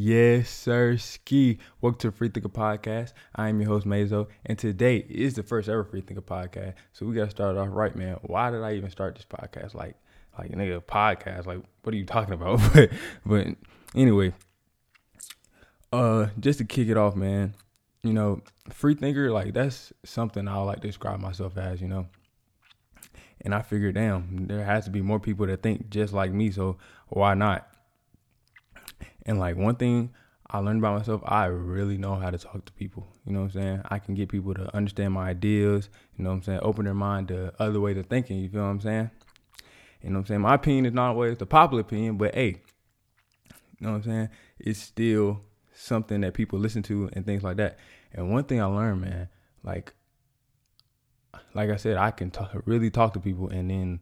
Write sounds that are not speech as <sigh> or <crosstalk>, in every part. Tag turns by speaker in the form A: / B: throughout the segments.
A: Yes, sir. Ski. Welcome to Free Thinker Podcast. I am your host, Mayzo, and today is the first ever Free Thinker Podcast. So we gotta start off right, man. Why did I even start this podcast? Like, like nigga, podcast. Like, what are you talking about? <laughs> but, but anyway, uh, just to kick it off, man. You know, free thinker, like that's something I like to describe myself as. You know, and I figured, damn, there has to be more people that think just like me. So why not? And like one thing I learned about myself, I really know how to talk to people. You know what I'm saying? I can get people to understand my ideas, you know what I'm saying? Open their mind to other ways of thinking, you feel what I'm saying? You know what I'm saying? My opinion is not always the popular opinion, but hey, you know what I'm saying? It's still something that people listen to and things like that. And one thing I learned, man, like like I said, I can talk, really talk to people and then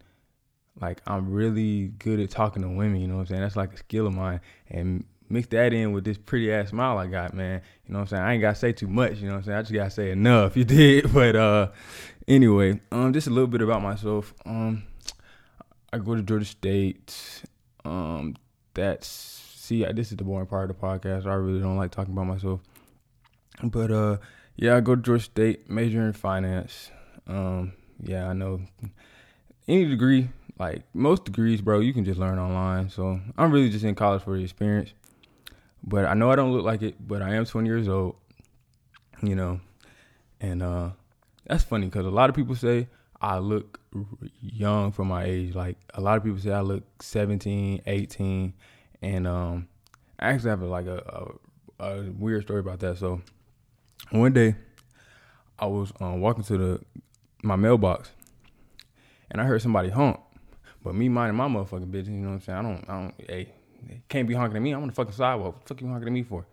A: like I'm really good at talking to women, you know what I'm saying? That's like a skill of mine. And mix that in with this pretty ass smile I got, man. You know what I'm saying? I ain't gotta say too much, you know what I'm saying? I just gotta say enough. <laughs> You did. But uh anyway, um just a little bit about myself. Um I go to Georgia State. Um that's see this is the boring part of the podcast. I really don't like talking about myself. But uh yeah, I go to Georgia State, major in finance. Um yeah, I know any degree, like most degrees, bro, you can just learn online. So I'm really just in college for the experience. But I know I don't look like it, but I am 20 years old, you know. And uh that's funny because a lot of people say I look young for my age. Like a lot of people say I look 17, 18, and um I actually have a, like a, a, a weird story about that. So one day I was um, walking to the my mailbox and I heard somebody honk. But me minding my motherfucking business, you know what I'm saying? I don't, I don't, hey, can't be honking at me. I'm on the fucking sidewalk. What fuck you honking at me for?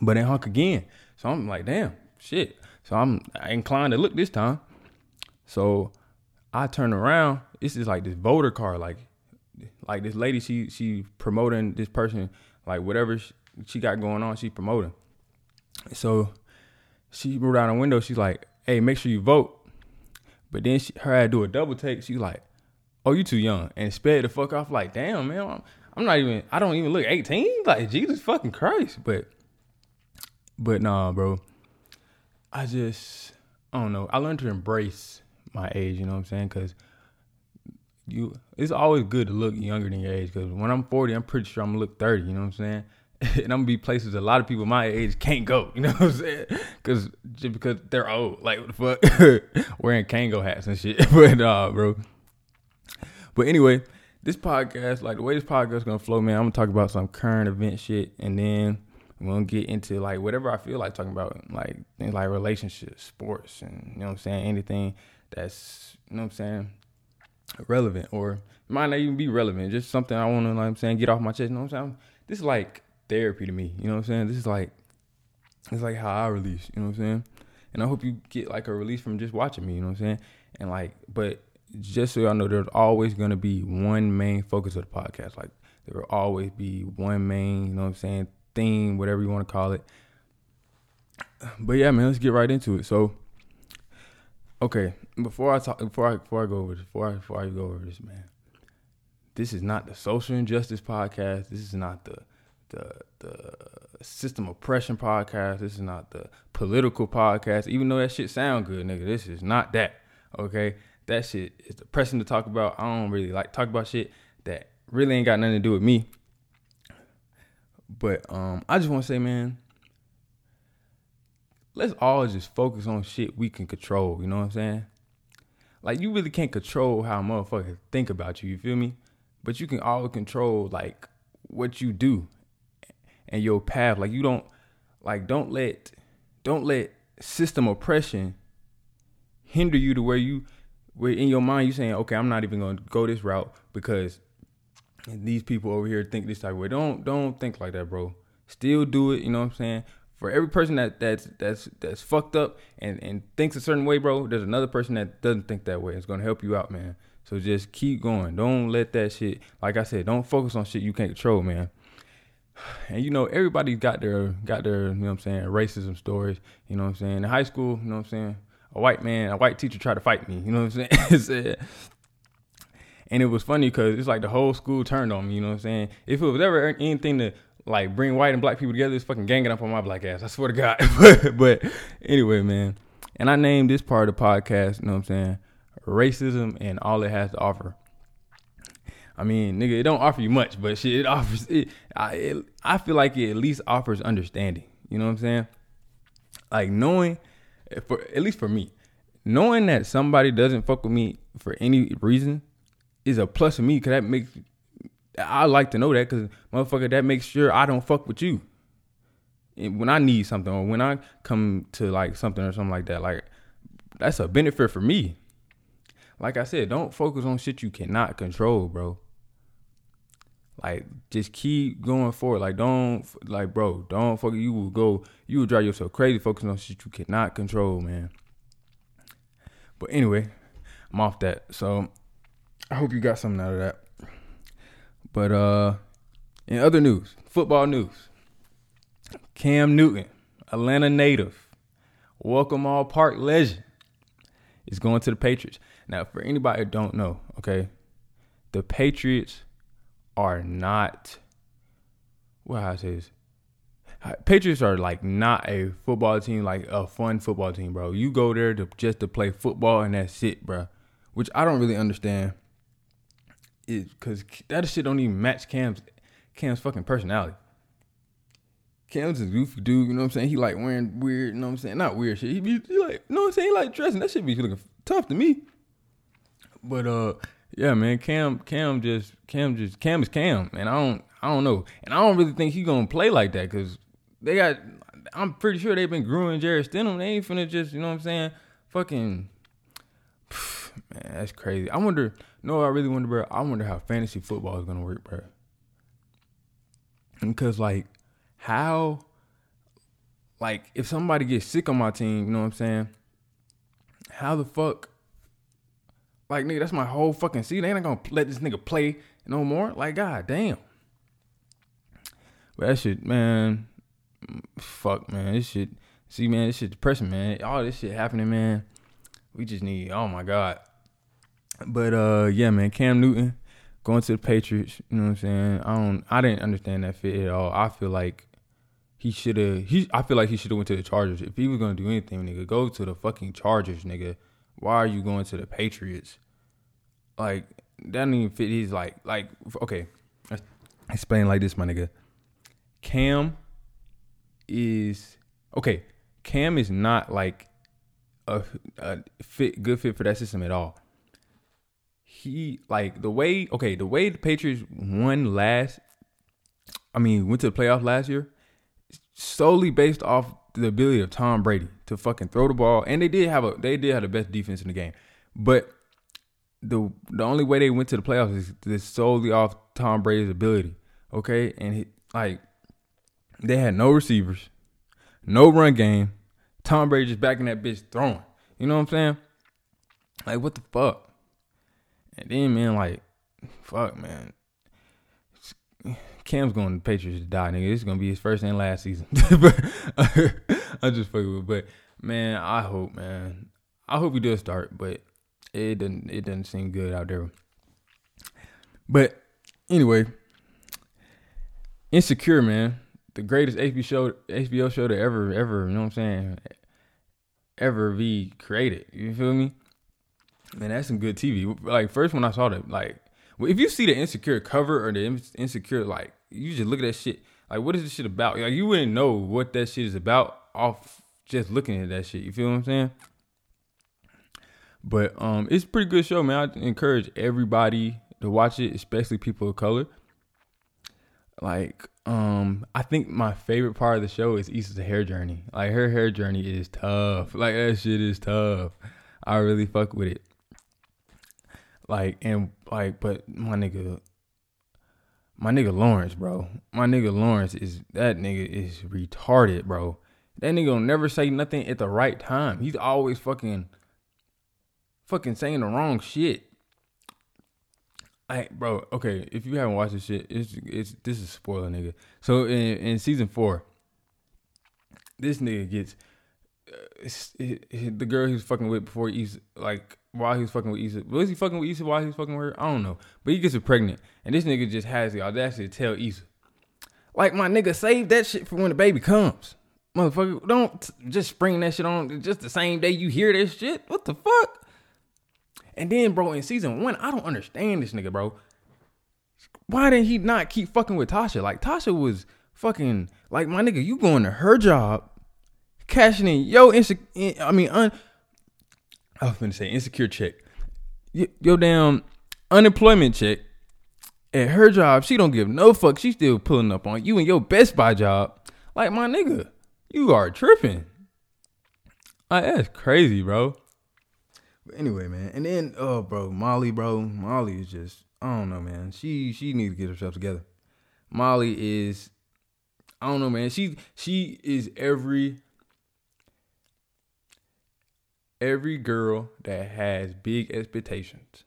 A: But they honk again. So I'm like, damn, shit. So I'm inclined to look this time. So I turn around. This is like this voter car, like, like this lady. She she promoting this person, like whatever she, got going on. She promoting. So she rolled down the window. She's like, "Hey, make sure you vote." But then she, her had to do a double take. She's like, "Oh, you too young," and sped the fuck off. Like, damn, man, I'm, I'm not even. I don't even look 18. Like, Jesus fucking Christ. But, but nah, bro. I just, I don't know. I learned to embrace my age. You know what I'm saying? Because you, it's always good to look younger than your age. Because when I'm 40, I'm pretty sure I'm gonna look 30. You know what I'm saying? <laughs> and I'm gonna be places a lot of people my age can't go. <laughs> You know what I'm saying? Because just because they're old, like what the fuck, <laughs> wearing Kangol hats and shit. but nah, bro. But anyway, this podcast, like the way this podcast is gonna flow, man, I'm gonna talk about some current event shit, and then I'm gonna get into like whatever I feel like talking about, like things like relationships, sports, and you know what I'm saying, anything that's you know what I'm saying relevant or might not even be relevant, just something I wanna like I'm saying get off my chest. You know what I'm saying? This is like therapy to me. You know what I'm saying? This is like it's like how I release, you know what I'm saying? And I hope you get like a release from just watching me, you know what I'm saying? And like but just so y'all know there's always gonna be one main focus of the podcast. Like there will always be one main, you know what I'm saying, theme, whatever you want to call it. But yeah, man, let's get right into it. So okay, before I talk before I before I go over this, before I before I go over this, man. This is not the social injustice podcast. This is not the the the system oppression podcast. This is not the political podcast. Even though that shit sound good, nigga, this is not that. Okay, that shit is depressing to talk about. I don't really like talk about shit that really ain't got nothing to do with me. But um, I just want to say, man, let's all just focus on shit we can control. You know what I'm saying? Like you really can't control how motherfuckers think about you. You feel me? But you can all control like what you do and your path. Like you don't like don't let don't let system oppression hinder you to where you in your mind you're saying, okay, I'm not even gonna go this route because these people over here think this type of way. Don't don't think like that, bro. Still do it, you know what I'm saying? For every person that that's that's that's fucked up and, and thinks a certain way, bro, there's another person that doesn't think that way. It's gonna help you out, man. So just keep going. Don't let that shit like I said, don't focus on shit you can't control, man <sighs> and you know everybody got their got their you know what I'm saying racism stories. You know what I'm saying in high school. You know what I'm saying a white man, a white teacher tried to fight me. You know what I'm saying? <laughs> and it was funny because it's like the whole school turned on me. You know what I'm saying? If it was ever anything to like bring white and black people together it's fucking ganging up on my black ass. I swear to God. <laughs> but, anyway, man. And I named this part of the podcast, you know what I'm saying? Racism and all it has to offer. I mean, nigga, it don't offer you much, but shit, it <laughs> offers it. I it, I feel like it at least offers understanding. You know what I'm saying? Like knowing, for at least for me, knowing that somebody doesn't fuck with me for any reason is a plus for me because that makes I like to know that because motherfucker that makes sure I don't fuck with you. And when I need something or when I come to like something or something like that, like that's a benefit for me. Like I said, don't focus on shit you cannot control, bro. Like just keep going forward. Like don't like bro, don't fuck you will go you will drive yourself crazy focusing on shit you cannot control, man. But anyway, I'm off that. So I hope you got something out of that. But uh in other news, football news. Cam Newton, Atlanta native, welcome all park legend, is going to the Patriots. Now, for anybody who don't know, okay, the Patriots are not. What I say is, Patriots are like not a football team, like a fun football team, bro. You go there to just to play football and that's it, bro. Which I don't really understand. Is because that shit don't even match Cam's Cam's fucking personality. Cam's a goofy dude, you know what I'm saying? He like wearing weird, you know what I'm saying? Not weird shit. He be he like, you know what I'm saying? He like dressing. That shit be looking tough to me. But uh, yeah, man, Cam, Cam just, Cam just, Cam is Cam, and I don't, I don't know, and I don't really think he's gonna play like that because they got. I'm pretty sure they've been growing Jarrett Stidham. They ain't finna just, you know what I'm saying? Fucking, <sighs> man, that's crazy. I wonder. No, I really wonder, bro. I wonder how fantasy football is gonna work, bro. Because like, how, like, if somebody gets sick on my team, you know what I'm saying? How the fuck like, nigga, that's my whole fucking season. They ain't gonna let this nigga play no more. Like, god damn. But that shit, man. Fuck, man. This shit. See, man, this shit depressing, man. All this shit happening, man. We just need. Oh my god. But uh, yeah, man. Cam Newton going to the Patriots. You know what I'm saying? I don't. I didn't understand that fit at all. I feel like he should have. He. I feel like he should have went to the Chargers. If he was gonna do anything, nigga, go to the fucking Chargers, nigga. Why are you going to the Patriots? Like that doesn't even fit. He's like like okay. Explain like this, my nigga. Cam is okay. Cam is not like a, a fit good fit for that system at all. He like the way okay the way the Patriots won last. I mean went to the playoff last year solely based off the ability of Tom Brady to fucking throw the ball, and they did have a they did have the best defense in the game, but the the only way they went to the playoffs is, is solely off Tom Brady's ability. Okay, and he, like they had no receivers, no run game. Tom Brady just backing that bitch throwing. You know what I'm saying? Like what the fuck? And then man, like fuck man. Cam's going to Patriots to die, nigga. This is gonna be his first and last season. <laughs> <laughs> I just fucking with, but man, I hope, man, I hope he does start, but it doesn't, it doesn't seem good out there. But anyway, Insecure, man, the greatest HBO show, HBO show to ever, ever, you know what I'm saying, ever be created. You feel me? Man, that's some good TV. Like first when I saw that, like if you see the insecure cover or the insecure, like you just look at that shit. Like, what is this shit about? Like, you wouldn't know what that shit is about off just looking at that shit. You feel what I'm saying? But um, it's a pretty good show, man. I encourage everybody to watch it, especially people of color. Like, um, I think my favorite part of the show is Issa's hair journey. Like, her hair journey is tough. Like, that shit is tough. I really fuck with it. Like, and like, but my nigga, my nigga Lawrence, bro. My nigga Lawrence is that nigga is retarded, bro. That nigga will never say nothing at the right time. He's always fucking fucking saying the wrong shit. I bro, okay, if you haven't watched this shit, it's it's this is spoiler nigga. So in in season 4, this nigga gets uh, it, it, the girl he was fucking with before he's like while he was fucking with Issa. Was he fucking with Issa while he was fucking with her? I don't know. But he gets her pregnant. And this nigga just has the audacity to tell Issa. Like my nigga, save that shit for when the baby comes. Motherfucker, don't just spring that shit on just the same day you hear this shit. What the fuck? And then, bro, in season one, I don't understand this nigga, bro. Why didn't he not keep fucking with Tasha? Like Tasha was fucking like my nigga. You going to her job, cashing in yo insecure. I mean, un, I was gonna say insecure check. Yo, damn unemployment check at her job. She don't give no fuck. She still pulling up on you and your Best Buy job. Like my nigga, you are tripping. Like that's crazy, bro. But anyway, man. And then, oh, bro, Molly, bro, Molly is just, I don't know, man. She she needs to get herself together. Molly is, I don't know, man. She she is every every girl that has big expectations.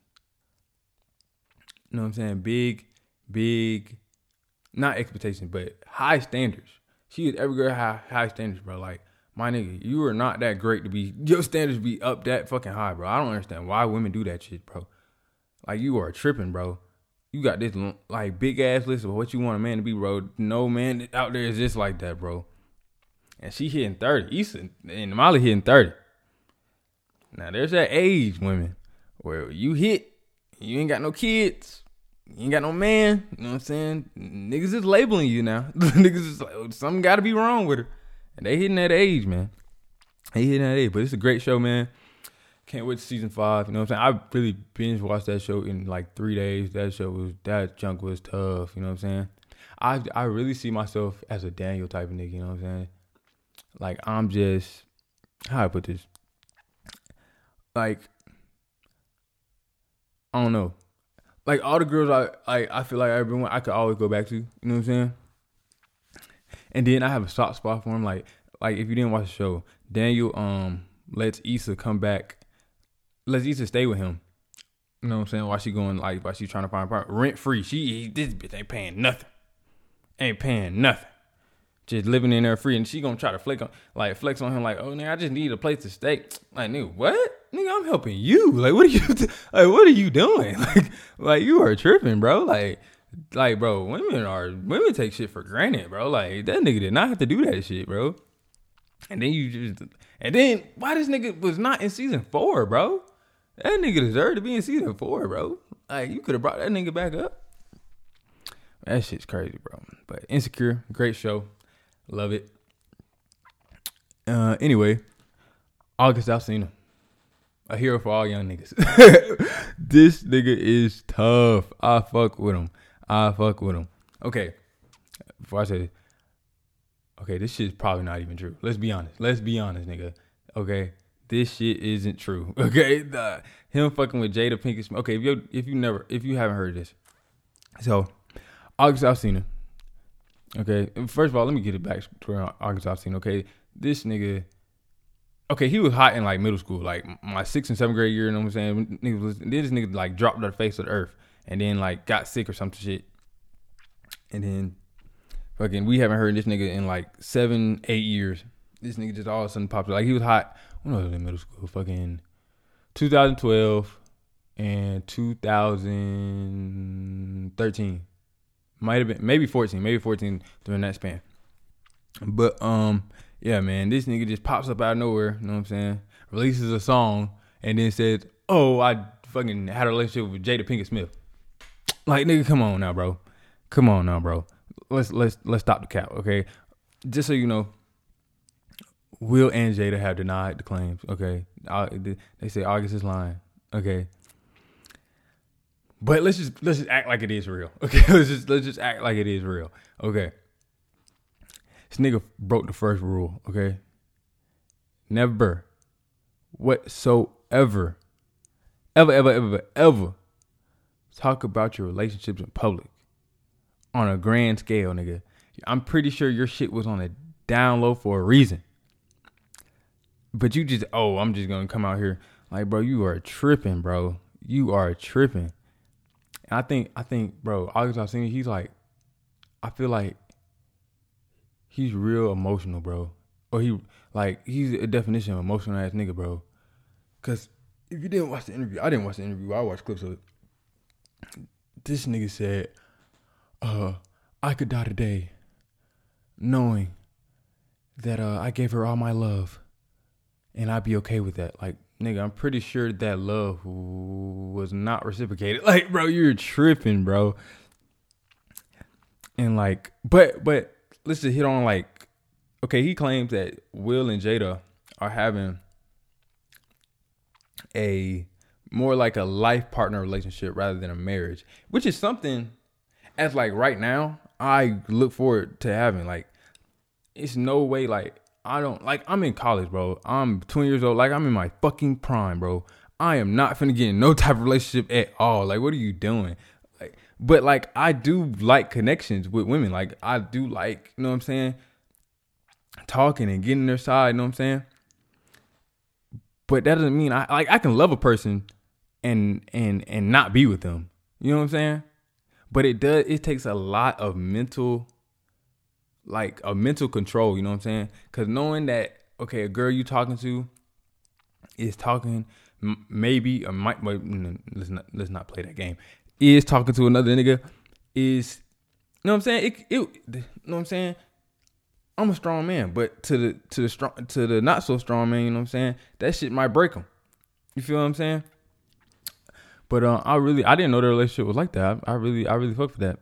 A: You know what I'm saying? Big, big, not expectations, but high standards. She is every girl high high standards, bro. Like my nigga, you are not that great to be your standards be up that fucking high, bro. I don't understand why women do that shit, bro. Like you are tripping, bro. You got this like big ass list of what you want a man to be, bro. No man out there is just like that, bro. And she hitting 30. Issa and Molly hitting 30. Now there's that age women where you hit, you ain't got no kids, you ain't got no man. You know what I'm saying? Niggas is labeling you now. <laughs> Niggas is like, oh, something got to be wrong with her, and they hitting that age, man. They hitting that age, but it's a great show, man. Can't wait to season five. You know what I'm saying? I really binge watched that show in like three days. That show was that junk was tough. You know what I'm saying? I I really see myself as a Daniel type of nigga. You know what I'm saying? Like I'm just how I put this like I don't know. Like all the girls I like I feel like everyone I could always go back to. You know what I'm saying? And then I have a soft spot for him. Like like if you didn't watch the show, Daniel um lets Issa come back, lets Issa stay with him. You know what I'm saying? While she going like while she trying to find a partner, rent free. She this bitch ain't paying nothing. Ain't paying nothing just living in there free, and she gonna try to flex on, like flex on him, like, oh nigga, I just need a place to stay. Like, nigga, what? Nigga, I'm helping you. Like, what are you, like, what are you doing? <laughs> Like, like you are tripping, bro. Like, like, bro, women are women take shit for granted, bro. Like, that nigga did not have to do that shit, bro. And then you just, and then why this nigga was not in season four, bro? That nigga deserved to be in season four, bro. Like, you could have brought that nigga back up. That shit's crazy, bro. But Insecure, great show. Love it. Uh, anyway, August Alsina, a hero for all young niggas. <laughs> this nigga is tough. I fuck with him. I fuck with him. Okay, before I say this, okay, this shit's probably not even true. Let's be honest. Let's be honest, nigga. Okay, this shit isn't true. <laughs> Okay, the, him fucking with Jada Pinkett Smith. Okay, if you if you never if you haven't heard this, so August Alsina Okay, first of all, let me get it back to August Alsina. Okay, this nigga. Okay, he was hot in like middle school, like my sixth and seventh grade year. You know what I'm saying? Nigga was, this nigga like dropped the face of the earth, and then like got sick or some shit, and then fucking we haven't heard this nigga in like seven, eight years. This nigga just all of a sudden popped up. Like he was hot when I was in middle school, fucking 2012 and 2013. Might have been maybe 14, maybe 14 during that span. But um, yeah, man, this nigga just pops up out of nowhere. You know what I'm saying? Releases a song and then says, "Oh, I fucking had a relationship with Jada Pinkett Smith." Like, nigga, come on now, bro. Come on now, bro. Let's let's let's stop the cap, okay? Just so you know, Will and Jada have denied the claims. Okay, they say August is lying. Okay, but let's just let's just act like it is real. <laughs> Okay, let's just let's just act like it is real. Okay. This nigga broke the first rule, okay? Never whatsoever ever ever ever ever talk about your relationships in public on a grand scale, nigga. I'm pretty sure your shit was on a down low for a reason. But you just, oh, I'm just gonna come out here. Like, bro, you are tripping, bro. You are tripping. And I think I think, bro, August Alsina, he's like, I feel like he's real emotional, bro. Or he like he's a definition of emotional ass nigga, bro. Cause if you didn't watch the interview, I didn't watch the interview. I watched clips of it. This nigga said, "Uh, I could die today, knowing that uh, I gave her all my love, and I'd be okay with that. Like, nigga, I'm pretty sure that love was not reciprocated. <laughs> Like, bro, you're tripping, bro. And like, but but let's just hit on like, okay, he claims that Will and Jada are having a more like a life partner relationship rather than a marriage, which is something as like right now I look forward to having. Like, it's no way like I don't like I'm in college, bro. I'm 20 years old. Like I'm in my fucking prime, bro. I am not finna get in no type of relationship at all. Like, what are you doing? But like I do like connections with women. Like I do like, you know what I'm saying? Talking and getting their side, you know what I'm saying? But that doesn't mean I like I can love a person and and and not be with them. You know what I'm saying? But it does it takes a lot of mental like a mental control, you know what I'm saying? Cuz knowing that okay, a girl you talking to is talking maybe or might let's not let's not play that game. Is talking to another nigga is you know what I'm saying? It, it you know what I'm saying? I'm a strong man, but to the to the strong to the not so strong man, you know what I'm saying? That shit might break him. You feel what I'm saying? But uh, I really I didn't know the relationship was like that. I, I really I really fucked for that.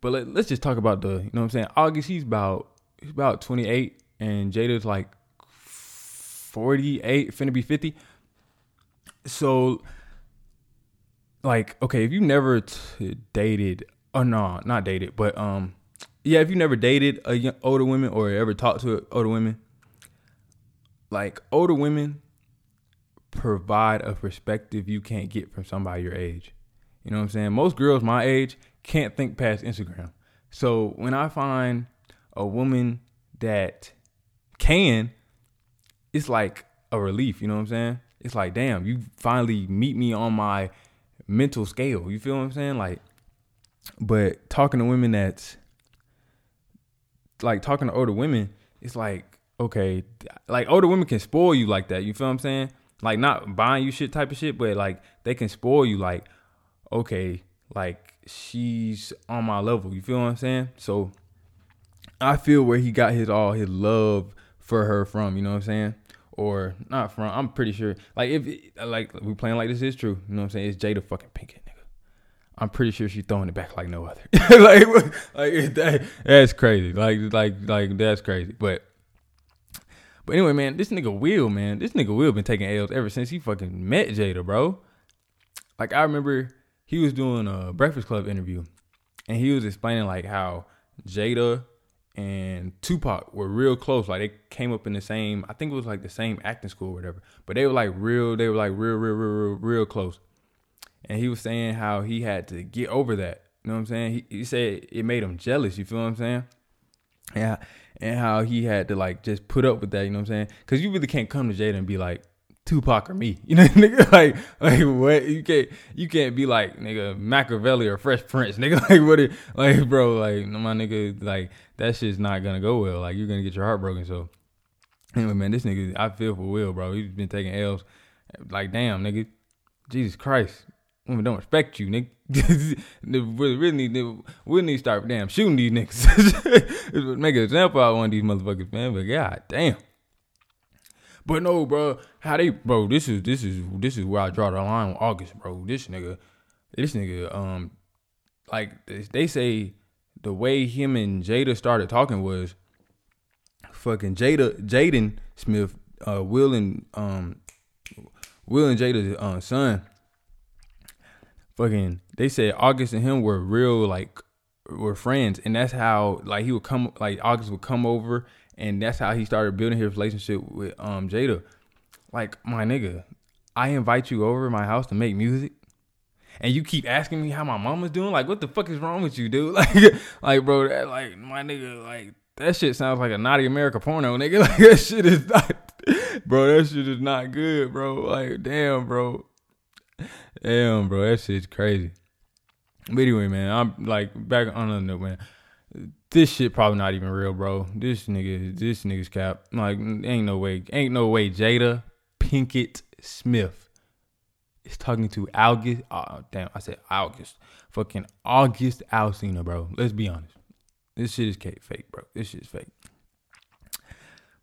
A: But let, us just talk about the you know what I'm saying. August he's about he's about 28 and Jada's like 48, finna be 50. So like okay, if you never t- dated or oh, no, not dated, but um yeah, if you never dated a young, older women or ever talked to older women, like older women provide a perspective you can't get from somebody your age. You know what I'm saying? Most girls my age can't think past Instagram. So when I find a woman that can, it's like a relief, you know what I'm saying? It's like, damn, you finally meet me on my mental scale. You feel what I'm saying? Like, but talking to women that's like talking to older women, it's like, okay, like older women can spoil you like that. You feel what I'm saying? like not buying you shit type of shit, but like they can spoil you like, okay, like she's on my level. You feel what I'm saying? So I feel where he got his all his love for her from, you know what I'm saying? Or not from, I'm pretty sure. Like if like we playing like this is true, you know what I'm saying? It's Jada fucking Pinkett, nigga. I'm pretty sure she's throwing it back like no other. <laughs> like like <laughs> that, that's crazy. Like like like that's crazy. But but anyway, man, this nigga Will, man, this nigga Will been taking L's ever since he fucking met Jada, bro. Like I remember he was doing a Breakfast Club interview, and he was explaining like how Jada and Tupac were real close. Like they came up in the same, I think it was like the same acting school or whatever. But they were like real, they were like real, real, real, real, real close. And he was saying how he had to get over that. You know what I'm saying? He, he said it made him jealous. You feel what I'm saying? Yeah and how he had to like just put up with that. You know what I'm saying? Because you really can't come to Jada and be like Tupac or me. <laughs> You know, nigga, like like what you can't you can't be like nigga Makaveli or Fresh Prince, <laughs> nigga. Like what? It, like bro, like my nigga, like that shit's not gonna go well. Like you're gonna get your heart broken. So anyway, man, this nigga, I feel for Will, bro. He's been taking L's. Like damn, nigga, Jesus Christ, women don't respect you, nigga. <laughs> we really need we need to start damn shooting these niggas. Make an example out of one of these motherfuckers, man. But god damn. But no, bro, how they bro, this is this is this is where I draw the line on August, bro. This nigga this nigga, um like they say the way him and Jada started talking was fucking Jada Jaden Smith, uh Will and um Will and Jada's uh, son fucking they said August and him were real like were friends and that's how like he would come like August would come over and that's how he started building his relationship with um Jada. Like my nigga, I invite you over to my house to make music and you keep asking me how my mama's doing. Like, what the fuck is wrong with you, dude? <laughs> Like, like, bro, that, like, my nigga, like, that shit sounds like a naughty America porno, nigga. <laughs> Like, that shit is not, <laughs> bro, that shit is not good, bro. Like, damn, bro. Damn, bro, that shit's crazy. But anyway, man, I'm like back on the note, man. This shit probably not even real, bro. This nigga, this nigga's cap. Like, ain't no way, ain't no way. Jada Pinkett Smith is talking to August. Oh, damn, I said August. Fucking August Alsina, bro. Let's be honest. This shit is fake, bro. This shit is fake.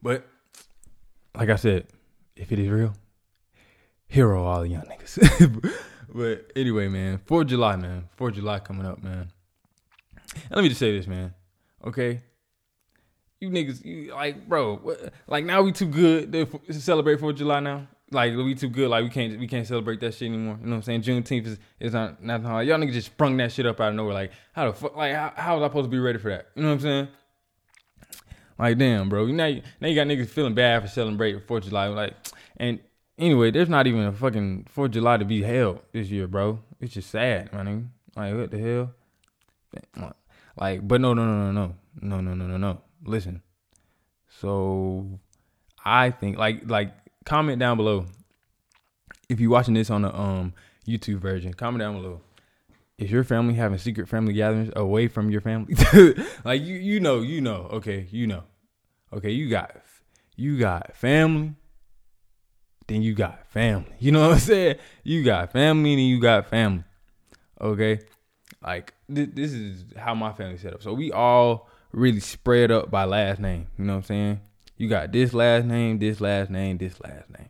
A: But like I said, if it is real, hero all the young niggas. <laughs> but anyway, man, 4th July, man. 4th July coming up, man. And let me just say this, man. Okay, you niggas, you like, bro, what, like now we too good to celebrate Fourth of July now. Like we too good, like we can't we can't celebrate that shit anymore. You know what I'm saying? Juneteenth is is not nothing hard. Y'all niggas just sprung that shit up out of nowhere. Like how the fuck? Like how, how was I supposed to be ready for that? You know what I'm saying? Like damn, bro. Now you, now you got niggas feeling bad for celebrating Fourth of July. Like and anyway, there's not even a fucking Fourth of July to be held this year, bro. It's just sad, man. Like what the hell? Like, but no, no, no, no, no, no, no, no, no, no listen. So I think like like comment down below if you're watching this on the um YouTube version. Comment down below. Is your family having secret family gatherings away from your family? <laughs> like you you know you know okay you know okay you got you got family then you got family. You know what I'm saying? You got family and you got family. Okay? Like th- this is how my family set up. So we all really spread up by last name. You know what I'm saying? You got this last name, this last name, this last name.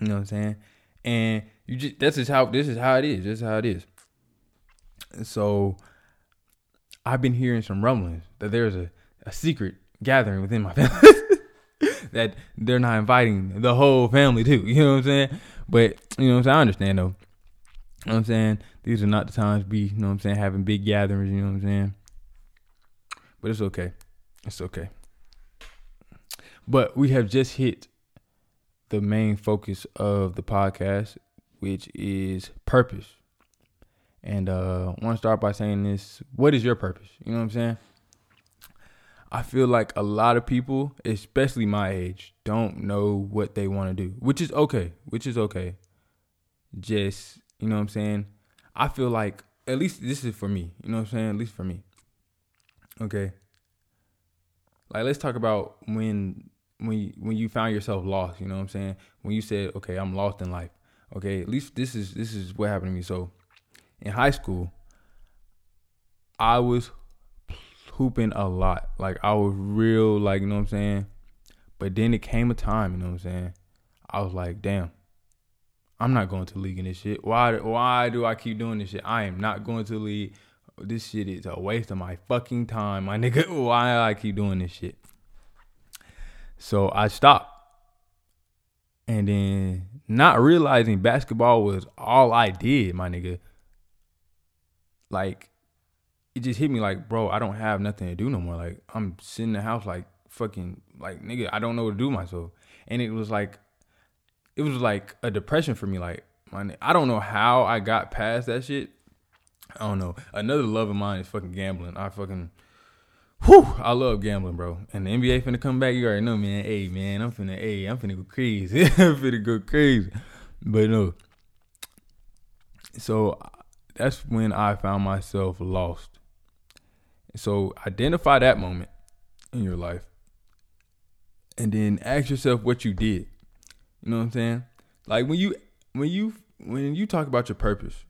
A: You know what I'm saying? And you just that's just how this is how it is. This is how it is. So I've been hearing some rumblings that there's a, a secret gathering within my <laughs> family that they're not inviting the whole family too. You know what I'm saying? But you know what I'm saying? I understand though. You know what I'm saying? These are not the times to be, you know what I'm saying, having big gatherings, you know what I'm saying? But it's okay. It's okay. But we have just hit the main focus of the podcast, which is purpose. And uh, I want to start by saying this what is your purpose? You know what I'm saying? I feel like a lot of people, especially my age, don't know what they want to do, which is okay, which is okay. Just, you know what I'm saying? I feel like, at least this is for me, you know what I'm saying? At least for me. Okay. Like let's talk about when when you, when you found yourself lost, you know what I'm saying? When you said, "Okay, I'm lost in life." Okay, at least this is this is what happened to me. So, in high school, I was hooping a lot. Like I was real like, you know what I'm saying? But then it came a time, you know what I'm saying? I was like, "Damn. I'm not going to league in this shit. Why why do I keep doing this shit? I am not going to league this shit is a waste of my fucking time, my <laughs> nigga. Why I keep doing this shit? So I stopped. And then not realizing basketball was all I did, my nigga. Like, it just hit me like, bro, I don't have nothing to do no more. Like, I'm sitting in the house like fucking like nigga, I don't know what to do myself. And it was like it was like a depression for me. Like, my I don't know how I got past that shit. I don't know. Another love of mine is fucking gambling. I fucking, whew, I love gambling, bro. And the NBA finna come back. You already know, man. Hey, man, I'm finna, hey, I'm finna go crazy. <laughs> I'm finna go crazy. But no. So that's when I found myself lost. So identify that moment in your life, and then ask yourself what you did. You know what I'm saying? Like when you when you when you talk about your purpose,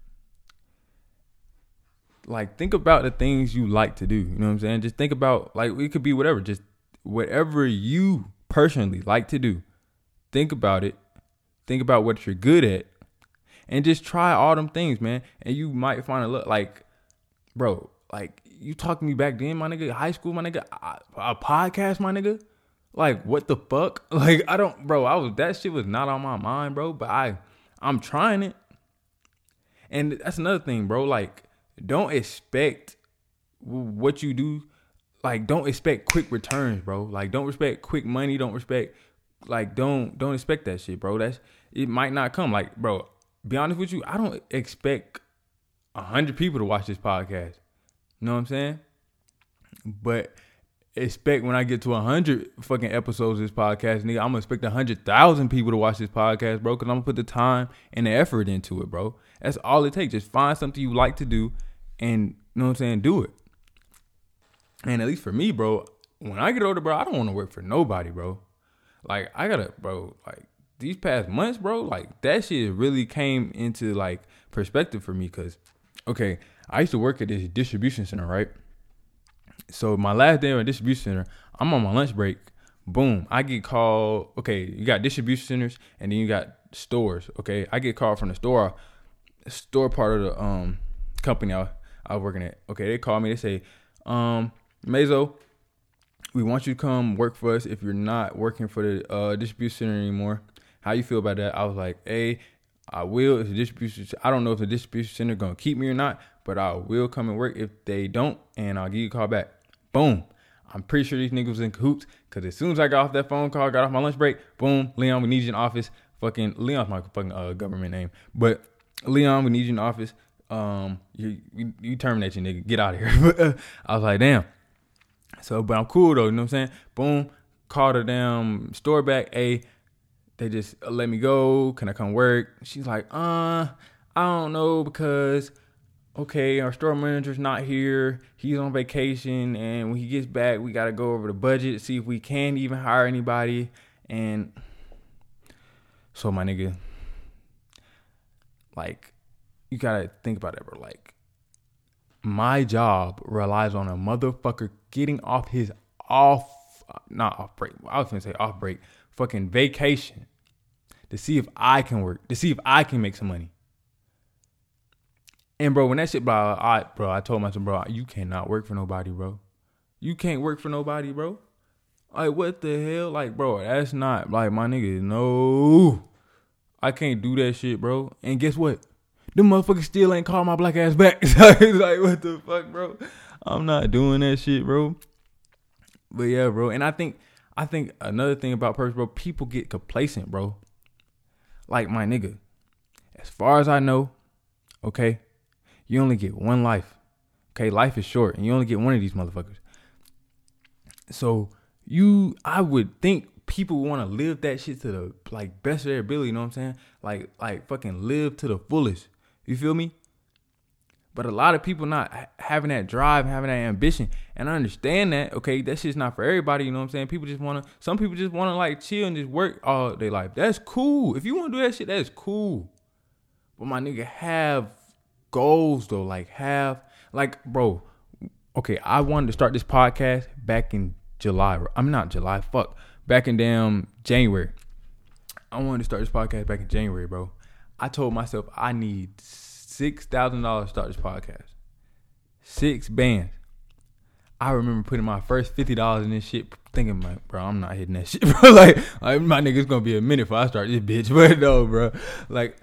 A: like think about the things you like to do. You know what I'm saying? Just think about like it could be whatever, just whatever you personally like to do. Think about it. Think about what you're good at. And just try all them things, man. And you might find a look like, bro, like you talking to me back then, my nigga, high school, my nigga, a podcast, my nigga. Like what the fuck? <laughs> Like I don't, bro. I was that shit was not on my mind, bro. But I, I'm trying it. And that's another thing, bro. Like don't expect what you do. Like, don't expect quick returns, bro. Like, don't respect quick money. Don't respect, like, don't don't expect that shit, bro. That's it might not come. Like, bro, be honest with you, I don't expect a hundred people to watch this podcast. You know what I'm saying? But expect when I get to a hundred fucking episodes of this podcast, nigga, I'm gonna expect a hundred thousand people to watch this podcast, bro. Cause I'm gonna put the time and the effort into it, bro. That's all it takes. Just find something you like to do and you know what I'm saying, do it. And at least for me, bro, when I get older, bro, I don't want to work for nobody, bro. Like I gotta, bro, like these past months, bro, like that shit really came into like perspective for me. Cause, okay, I used to work at this distribution center, right? So my last day at distribution center, I'm on my lunch break. Boom, I get called. Okay, you got distribution centers, and then you got stores. Okay, I get called from the store, store part of the um company I, I was working at. Okay, they call me. They say, um, Mayzo, we want you to come work for us. If you're not working for the uh, distribution center anymore, how you feel about that? I was like, hey, I will. If the distribution, I don't know if the distribution center gonna keep me or not, but I will come and work if they don't, and I'll give you a call back. Boom. I'm pretty sure these niggas was in cahoots because as soon as I got off that phone call, got off my lunch break, boom, Leon, we need you in office. Fucking Leon's my fucking uh, government name, but Leon, we need you in office. Um, you you, you terminate you nigga, get out of here. <laughs> I was like, damn. So, but I'm cool though, you know what I'm saying? Boom, called the damn store back. Hey, they just let me go. Can I come work? She's like, uh, I don't know because okay, our store manager's not here. He's on vacation, and when he gets back, we gotta go over the budget, see if we can even hire anybody. And so, my nigga, like, you gotta think about it, bro. Like, my job relies on a motherfucker getting off his off, not off break. I was gonna say off break, fucking vacation, to see if I can work, to see if I can make some money. And bro, when that shit, bro, I bro, I told myself, bro, you cannot work for nobody, bro. You can't work for nobody, bro. Like what the hell, like, bro? That's not like my nigga. No, I can't do that shit, bro. And guess what? Them motherfuckers still ain't called my black ass back. <laughs> so like, what the fuck, bro? I'm not doing that shit, bro. But yeah, bro. And I think, I think another thing about purpose, bro, people get complacent, bro. Like my nigga, as far as I know, okay, you only get one life. Okay, life is short, and you only get one of these motherfuckers. So you, I would think people want to live that shit to the like best of their ability. You know what I'm saying? Like, like fucking live to the fullest. You feel me? But a lot of people not having that drive, having that ambition, and I understand that. Okay, that shit's not for everybody. You know what I'm saying? People just wanna. Some people just wanna like chill and just work all day life. That's cool. If you wanna do that shit, that's cool. But my nigga, have goals though. Like have like bro. Okay, I wanted to start this podcast back in July. I'm not July. Fuck. Back in damn January. I wanted to start this podcast back in January, bro. I told myself I need six thousand dollars to start this podcast. Six bands. I remember putting my first fifty dollars in this shit, thinking like, bro, I'm not hitting that <laughs> shit, bro. like, like my nigga's gonna be a minute before I start this bitch. <laughs> But no, bro. Like,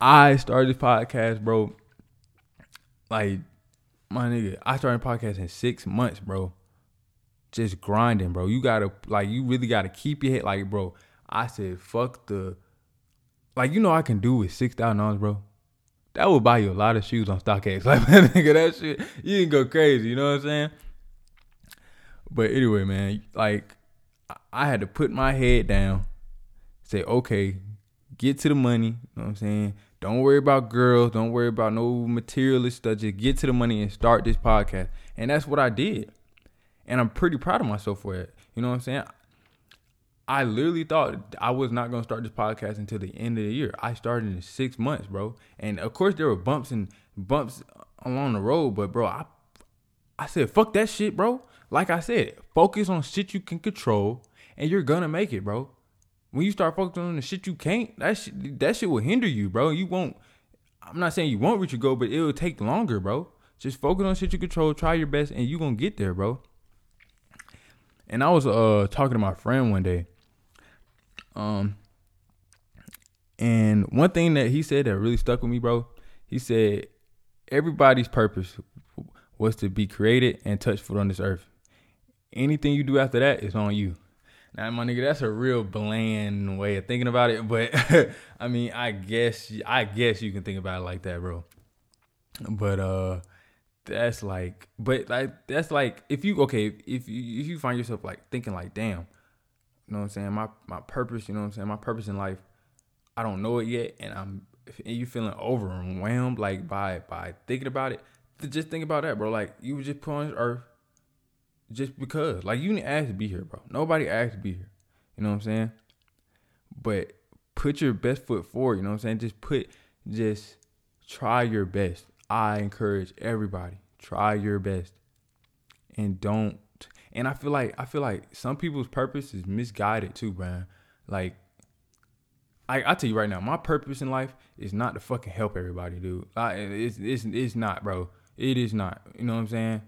A: I started this podcast, bro, like, my nigga, I started podcast in six months, bro. Just grinding, bro. You gotta like you really gotta keep your head like, bro. I said, fuck the like you know I can do with six thousand dollars, bro. That would buy you a lot of shoes on StockX. <laughs> Like nigga, that shit, you can go crazy, you know what I'm saying? But anyway, man, like I had to put my head down, say, okay, get to the money, you know what I'm saying? Don't worry about girls. Don't worry about no materialist stuff. Just get to the money and start this podcast. And that's what I did. And I'm pretty proud of myself for it. You know what I'm saying? I literally thought I was not gonna start this podcast until the end of the year. I started in six months, bro. And of course there were bumps and bumps along the road, but bro, I I said, fuck that shit, bro. Like I said, focus on shit you can control and you're gonna make it, bro when you start focusing on the shit you can't, that shit, that shit will hinder you, bro. You won't. I'm not saying you won't reach your goal, but it will take longer, bro. Just focus on shit you control, try your best, and you gonna get there, bro. And I was uh talking to my friend one day, um, and one thing that he said that really stuck with me, bro. He said everybody's purpose was to be created and touch foot on this earth. Anything you do after that is on you. Now, my nigga, that's a real bland way of thinking about it, but <laughs> I mean, I guess I guess you can think about it like that, bro. But uh that's like but like that's like if you okay, if you if you find yourself like thinking like, damn, you know what I'm saying? My my purpose, you know what I'm saying? My purpose in life, I don't know it yet and I'm you feeling overwhelmed like by by thinking about it, just think about that, bro. Like you were just put on earth just because. Like you didn't ask to be here, bro. Nobody asked to be here. You know what I'm saying? But put your best foot forward, you know what I'm saying? Just put just try your best. I encourage everybody. Try your best. and don't. And I feel like I feel like some people's purpose is misguided too, man. Like I, I tell you right now, my purpose in life is not to fucking help everybody, dude. I, it's, it's, it's not, bro. It is not. You know what I'm saying?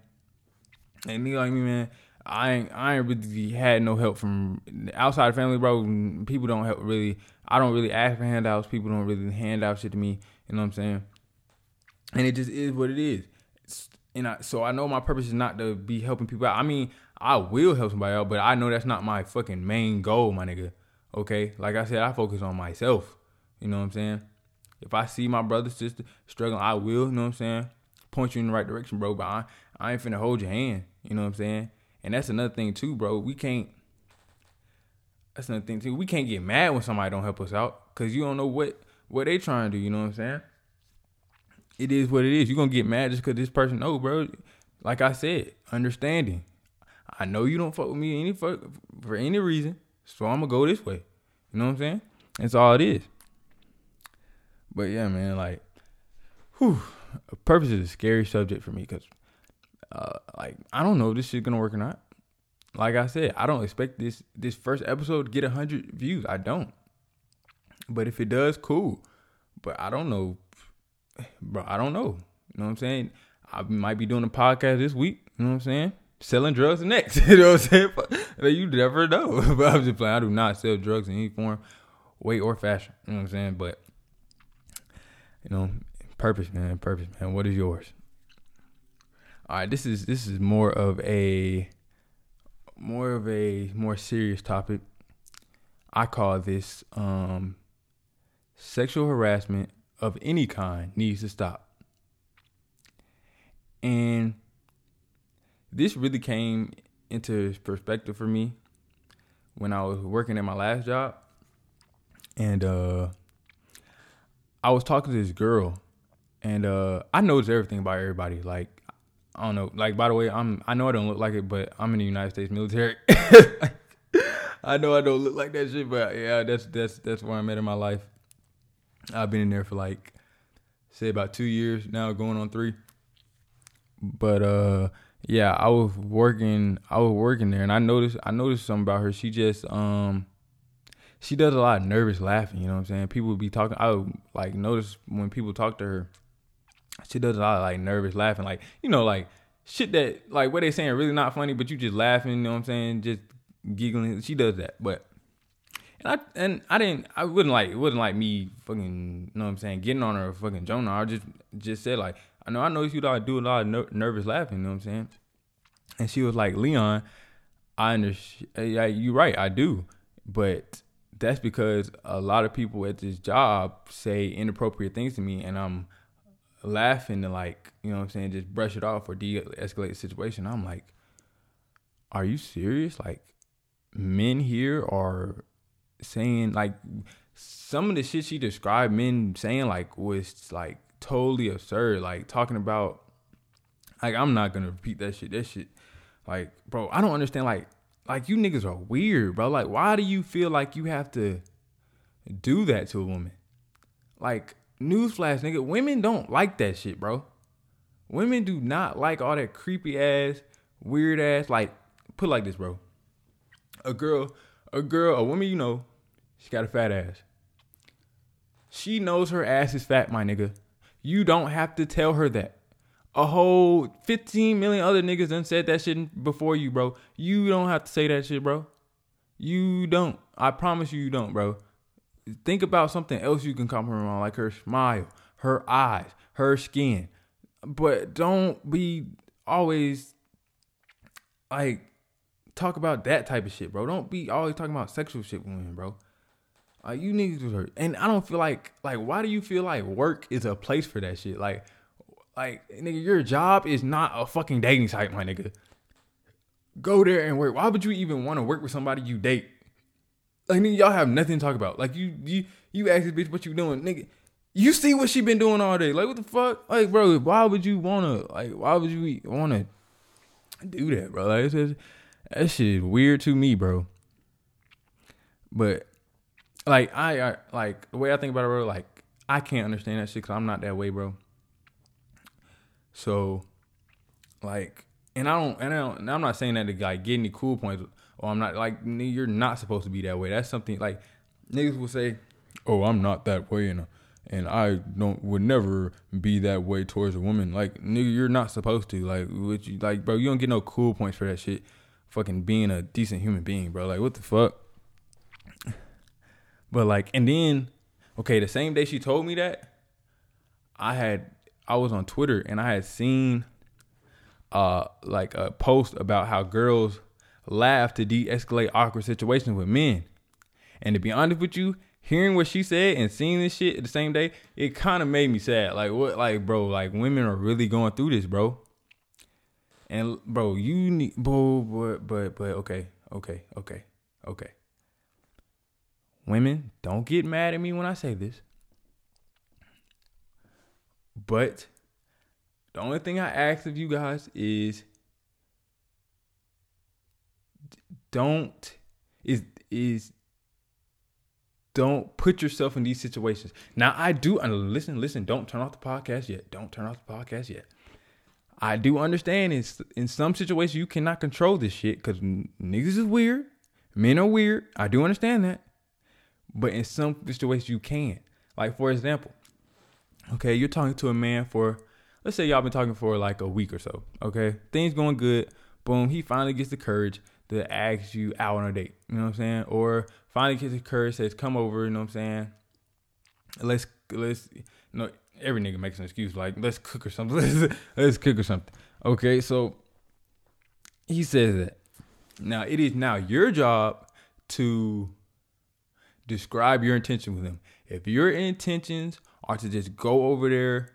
A: And nigga like me, man, I ain't, I ain't really had no help from outside family, bro. People don't help really. I don't really ask for handouts. People don't really hand out shit to me. You know what I'm saying? And it just is what it is. It's, and I, so I know my purpose is not to be helping people out. I mean, I will help somebody out, but I know that's not my fucking main goal, my nigga. Okay, like I said, I focus on myself. You know what I'm saying? If I see my brother, sister struggling, I will. You know what I'm saying? Point you in the right direction, bro. But I, I ain't finna hold your hand. You know what I'm saying? And that's another thing too, bro. We can't. That's another thing too. We can't get mad when somebody don't help us out, cause you don't know what what they trying to do. You know what I'm saying? It is what it is. You're gonna get mad just cause this person know, bro. Like I said, understanding. I know you don't fuck with me any for, for any reason. So I'm gonna go this way. You know what I'm saying? That's all it is. But yeah, man, like, whew, purpose is a scary subject for me because, uh, like, I don't know if this shit gonna work or not. Like I said, I don't expect this this first episode to get hundred views. I don't. But if it does, cool. But I don't know, bro. I don't know. You know what I'm saying? I might be doing a podcast this week. You know what I'm saying? selling drugs next. <laughs> you know what I'm saying? But you never know. <laughs> but I'm just playing. I do not sell drugs in any form, way, or fashion. You know what I'm saying? But you know, purpose, man, purpose, man. What is yours? All right, this is this is more of a more of a more serious topic. I call this um sexual harassment of any kind needs to stop. And this really came into perspective for me when I was working at my last job. And uh I was talking to this girl and uh I noticed everything about everybody. Like I don't know. Like by the way, I'm I know I don't look like it, but I'm in the United States military. <laughs> I know I don't look like that shit, but yeah, that's that's that's where I'm at in my life. I've been in there for like say about two years now, going on three. But uh yeah, I was working I was working there and I noticed I noticed something about her. She just um she does a lot of nervous laughing, you know what I'm saying? People would be talking I would like notice when people talk to her, she does a lot of like nervous laughing, like, you know, like shit that like what they saying really not funny, but you just laughing, you know what I'm saying? Just giggling. She does that. But and I and I didn't I wouldn't like it wasn't like me fucking you know what I'm saying, getting on her fucking Jonah. I just just said like I know I know you like do a lot of ner- nervous laughing. You know what I'm saying? And she was like, Leon, I understand. Eh, yeah, you're right. I do, but that's because a lot of people at this job say inappropriate things to me, and I'm laughing to like, you know what I'm saying, just brush it off or de-escalate the situation. I'm like, are you serious? Like, men here are saying like some of the shit she described men saying like was like totally absurd. Like talking about like I'm not gonna repeat that shit. That shit like bro, I don't understand like like you niggas are weird, bro. Like why do you feel like you have to do that to a woman? Like newsflash, nigga, women don't like that shit, bro. Women do not like all that creepy ass, weird ass like put like this, bro. A girl, a girl, a woman you know, she got a fat ass. She knows her ass is fat, my nigga. You don't have to tell her that. A whole 15 million other niggas done said that shit before you, bro. You don't have to say that shit, bro. You don't. I promise you, you don't, bro. Think about something else you can compliment on, like her smile, her eyes, her skin. But don't be always like talk about that type of shit, bro. Don't be always talking about sexual shit with women, bro. Like you niggas was hurt. And I don't feel like like why do you feel like work is a place for that shit? Like like nigga, your job is not a fucking dating site, my nigga. Go there and work. Why would you even want to work with somebody you date? Like nigga, y'all have nothing to talk about. Like you you you ask this bitch what you doing, nigga. You see what she been doing all day. Like what the fuck? Like bro, why would you wanna like why would you wanna do that, bro? Like it's just, that shit is weird to me, bro. But like I, I like the way I think about it, bro. Like I can't understand that shit because I'm not that way, bro. So, like and I don't, and I don't, and I'm not saying that to like get any cool points, or I'm not like you're not supposed to be that way. That's something like niggas will say, "Oh, I'm not that way," and and I don't would never be that way towards a woman. Like nigga, you're not supposed to. Like, like, bro? You don't get no cool points for that shit. Fucking being a decent human being, bro. Like, what the fuck? But like, and then, okay, the same day she told me that, I had I was on Twitter and I had seen uh like a post about how girls laugh to de-escalate awkward situations with men. And to be honest with you, hearing what she said and seeing this shit the same day, it kind of made me sad. Like what like bro, like women are really going through this, bro. And bro, you need bro, but but but okay, okay, okay, okay. Women, don't get mad at me when I say this. But the only thing I ask of you guys is don't is is don't put yourself in these situations. Now I do and listen, listen, don't turn off the podcast yet. Don't turn off the podcast yet. I do understand in in some situations you cannot control this shit because niggas is weird. Men are weird. I do understand that. But in some situations you can. Like for example, okay, you're talking to a man for let's say y'all been talking for like a week or so, okay? Things going good. Boom, he finally gets the courage to ask you out on a date. You know what I'm saying? Or finally gets the courage, says, come over, you know what I'm saying? Let's let's you know, every nigga makes an excuse, like, let's cook or something. <laughs> let's, let's cook or something. Okay, so he says that. Now it is now your job to describe your intention with him. If your intentions are to just go over there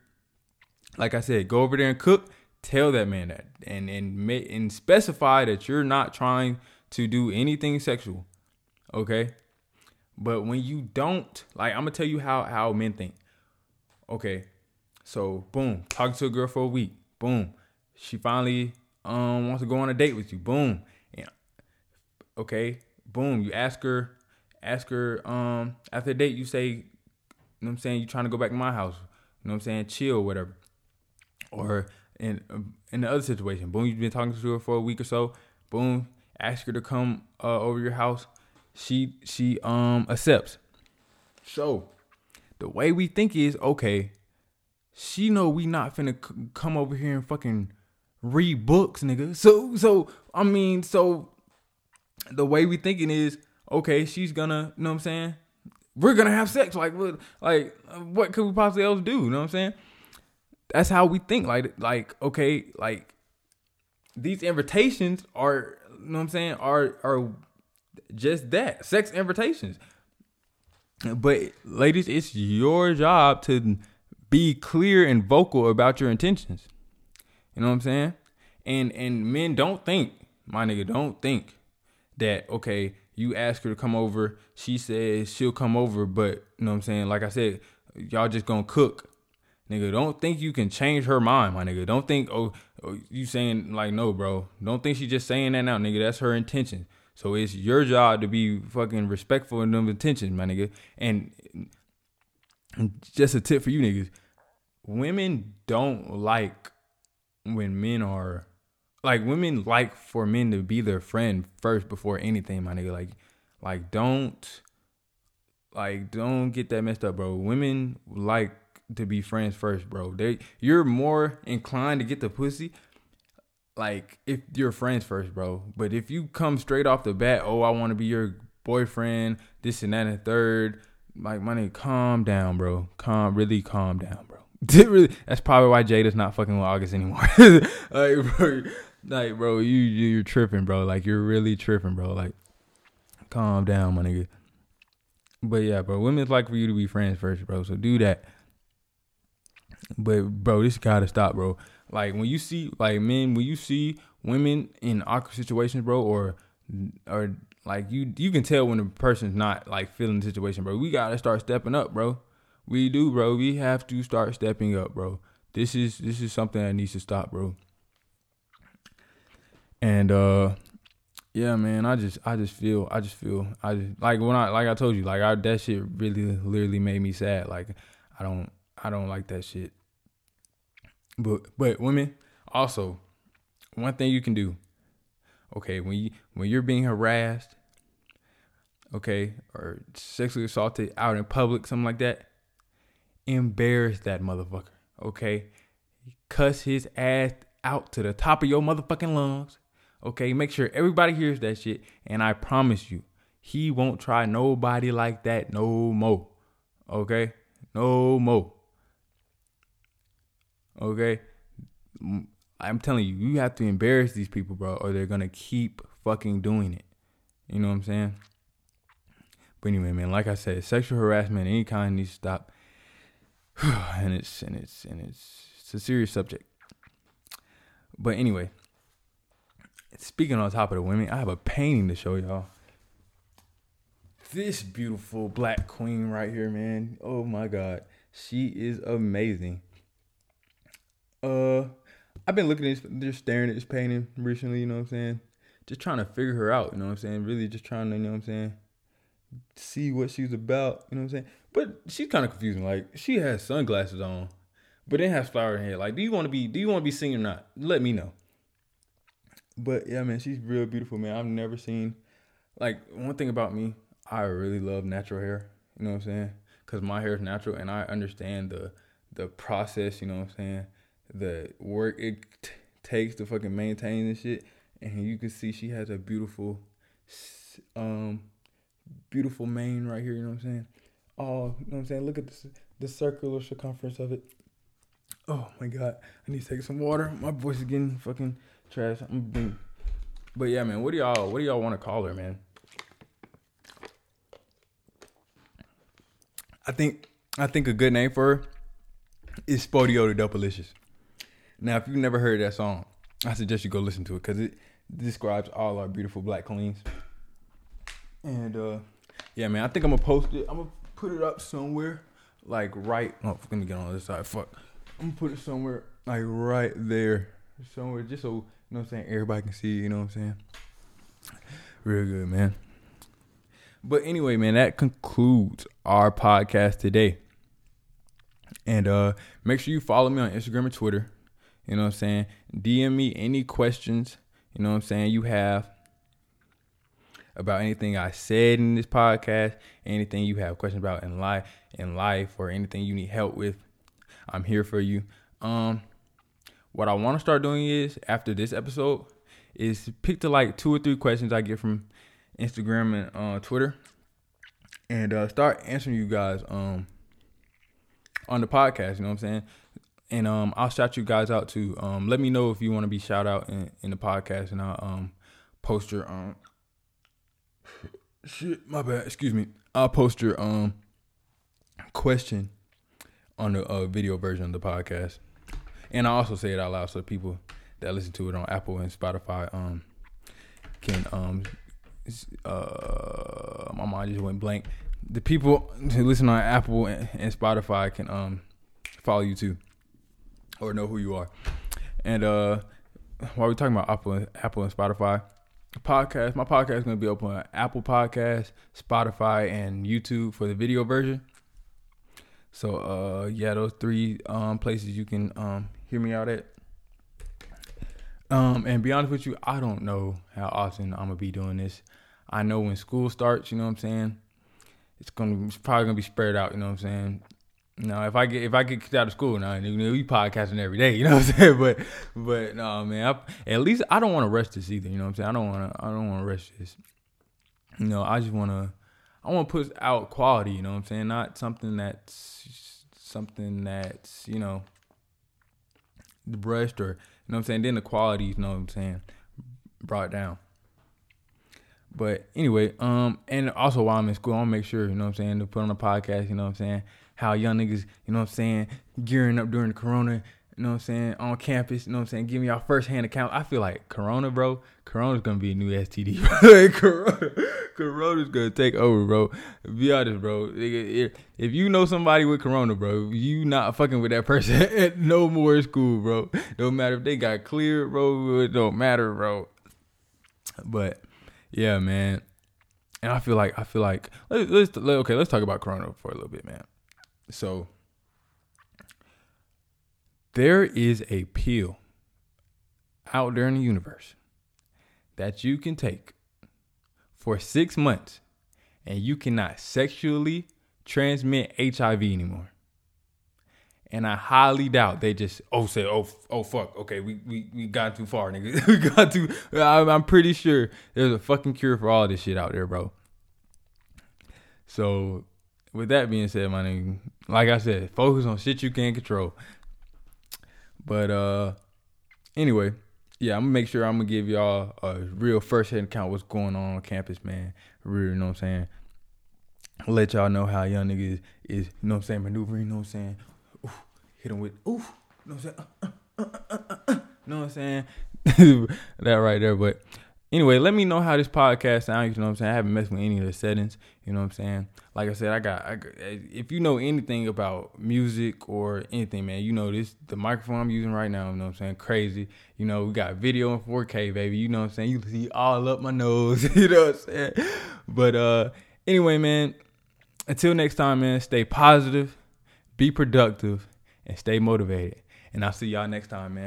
A: like I said, go over there and cook. Tell that man that, and and and specify that you're not trying to do anything sexual. Okay, but when you don't, like, I'm gonna tell you how how men think. Okay, so boom, talking to a girl for a week. Boom, she finally um wants to go on a date with you. Boom, and okay, boom, you ask her, ask her um after the date, you say, you know what I'm saying, you trying to go back to my house. You know what I'm saying, chill, whatever or in in the other situation, boom, you've been talking to her for a week or so, boom, ask her to come uh, over your house, she she um accepts. So the way we think is okay. She know we not finna c- come over here and fucking read books, nigga. So so I mean so the way we thinking is okay. She's gonna, you know what I'm saying? We're gonna have sex. Like what? Like what could we possibly else do? You know what I'm saying? that's how we think. Like like okay, like these invitations are you know what I'm saying are are just that sex invitations. But ladies, it's your job to be clear and vocal about your intentions. You know what I'm saying? And and men don't think, my nigga, don't think that okay, you ask her to come over, she says she'll come over, but you know what I'm saying? Like I said, y'all just gonna cook Nigga, don't think you can change her mind, my nigga. Don't think, oh, oh, you saying like no, bro. Don't think she just saying that now, nigga. That's her intention. So it's your job to be fucking respectful in them intentions, my nigga. And just a tip for you niggas. Women don't like when men are like women like for men to be their friend first before anything, my nigga. Like like don't like don't get that messed up, bro. Women like to be friends first, bro. They you're more inclined to get the pussy like if you're friends first, bro. But if you come straight off the bat, oh, I want to be your boyfriend, this and that and third, like money, calm down, bro. Calm, really calm down, bro. <laughs> really, that's probably why Jada's not fucking with August anymore. <laughs> like, bro, like, bro, you you're tripping, bro. Like, you're really tripping, bro. Like, calm down, my nigga. But yeah, bro, women's like for you to be friends first, bro. So do that. But bro, this gotta stop, bro. Like when you see like men, when you see women in awkward situations, bro, or or like you you can tell when a person's not like feeling the situation, bro. We gotta start stepping up, bro. We do, bro. We have to start stepping up, bro. This is this is something that needs to stop, bro. And uh yeah, man, I just I just feel I just feel I just like when I like I told you, like I that shit really literally made me sad. Like I don't I don't like that shit. But but women also one thing you can do, okay, when you when you're being harassed, okay, or sexually assaulted out in public, something like that, embarrass that motherfucker, okay? Cuss his ass out to the top of your motherfucking lungs, okay? Make sure everybody hears that shit, and I promise you, he won't try nobody like that no more, okay? No more. Okay? I'm telling you, you have to embarrass these people, bro, or they're gonna keep fucking doing it. You know what I'm saying? But anyway, man, like I said, sexual harassment any kind needs to stop. <sighs> and it's and it's and it's it's a serious subject. But anyway, speaking on top of the women, I have a painting to show y'all. This beautiful black queen right here, man. Oh my god. She is amazing. Uh I've been looking at this, just staring at this painting recently, you know what I'm saying? Just trying to figure her out, you know what I'm saying? Really just trying to, you know what I'm saying? See what she's about, you know what I'm saying? But she's kind of confusing. Like she has sunglasses on, but then has flower in her hair. Like, do you want to be? Do you want to be singing or not? Let me know. But yeah, man, she's real beautiful, man. I've never seen like one thing about me. I really love natural hair. You know what I'm saying? Cause my hair is natural, and I understand the the process. You know what I'm saying? The work it t- takes to fucking maintain this shit. And you can see she has a beautiful, um, beautiful mane right here. You know what I'm saying? Oh, you know what I'm saying? Look at this, the circular circumference of it. Oh my god, I need to take some water. My voice is getting fucking trash. I'm being, but yeah, man. What do y'all? What do y'all want to call her, man? I think I think a good name for her is SpottieOttieDopaliscious. Now, if you've never heard that song, I suggest you go listen to it because it describes all our beautiful black queens. And uh, yeah, man, I think I'm gonna post it. I'm gonna put it up somewhere, like right. Oh, let me get on other side. Fuck. I'm gonna put it somewhere like right there, somewhere, just so you know what I'm saying. Everybody can see. You know what I'm saying. Real good, man. But anyway, man, that concludes our podcast today. And uh make sure you follow me on Instagram and Twitter. You know what I'm saying? DM me any questions, you know what I'm saying, you have about anything I said in this podcast, anything you have questions about in life, in life or anything you need help with. I'm here for you. Um what I want to start doing is after this episode is pick the like two or three questions I get from Instagram and uh, Twitter and uh, start answering you guys um on the podcast, you know what I'm saying? And um, I'll shout you guys out too. Um, let me know if you want to be shout out in, in the podcast, and I'll um, post your um, <laughs> shit. My bad. Excuse me. I'll post your um question on the uh, video version of the podcast, and I also say it out loud so people that listen to it on Apple and Spotify um can um uh my mind just went blank. The people <laughs> who listen on Apple and, and Spotify can um follow you too or know who you are. And uh, while we're talking about Apple, Apple and Spotify, podcast, my podcast is gonna be open on Apple Podcast, Spotify, and YouTube for the video version. So uh, yeah, those three um places you can um hear me out at. Um, and be honest with you, I don't know how often I'm gonna be doing this. I know when school starts, you know what I'm saying. It's gonna, it's probably gonna be spread out. You know what I'm saying. No, if I get if I get kicked out of school now, you know, we podcasting every day, <laughs> you know what I'm saying? But but no, man, I, at least I don't want to rush this either. You know what I'm saying? I don't want to I don't want to rush this. You know, I just want to I want to put out quality. You know what I'm saying? Not something that's something that's you know brushed or you know what I'm saying. Then the quality, you know what I'm saying, brought down. But anyway, um, and also while I'm in school, I want to make sure, you know what I'm saying, to put on a podcast, you know what I'm saying, how young niggas, you know what I'm saying, gearing up during the corona, you know what I'm saying, on campus, you know what I'm saying, giving y'all first hand account. I feel like Corona, bro, Corona's gonna be a new STD. <laughs> Corona, Corona's gonna take over, bro. Be honest, bro. If you know somebody with Corona, bro, you not fucking with that person <laughs> no more school, bro. Don't matter if they got cleared, bro. It don't matter, bro. But yeah, man. And I feel like I feel like let's, let's okay. Let's talk about Corona for a little bit, man. So there is a pill out there in the universe that you can take for six months and you cannot sexually transmit HIV anymore. And I highly doubt they just oh say oh oh fuck okay we we, we got too far nigga <laughs> we got too I'm, I'm pretty sure there's a fucking cure for all this shit out there bro. So with that being said my nigga like I said focus on shit you can't control. But uh anyway yeah I'm gonna make sure I'm gonna give y'all a real first hand account what's going on on campus man real you know what I'm saying. Let y'all know how young niggas is, you know what I'm saying, maneuvering, you know what I'm saying, hit him with oof. You know what I'm saying? Uh, uh, uh, uh, uh you know what I'm saying? <laughs> that right there. But anyway, let me know how this podcast sounds. You know what I'm saying? I haven't messed with any of the settings. You know what I'm saying? Like I said, I got, I. If you know anything about music or anything, man, you know this. The microphone I'm using right now. You know what I'm saying? Crazy. You know we got video in 4K, baby. You know what I'm saying? You see all up my nose. <laughs> you know what I'm saying? But uh, anyway, man. Until next time, man. Stay positive. Be productive and stay motivated. And I'll see y'all next time, man.